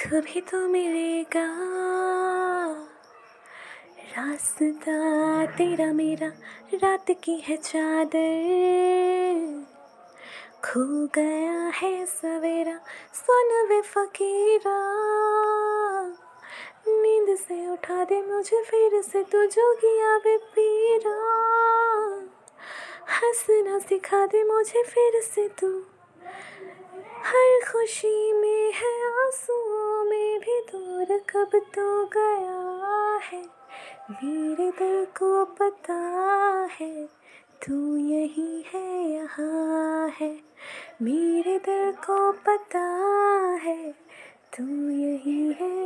कभी तो मिलेगा। रास्ता तेरा मेरा, रात की है चादर। खो गया है सवेरा, सुन वे फकीरा। नींद से उठा दे मुझे, फिर से तू जोगिया वे पीरा। हंसना सिखा दे मुझे, फिर से तू। हर खुशी कब तो गया है, मेरे दिल को पता है, तू यही है, यहाँ है। मेरे दिल को पता है, तू यही है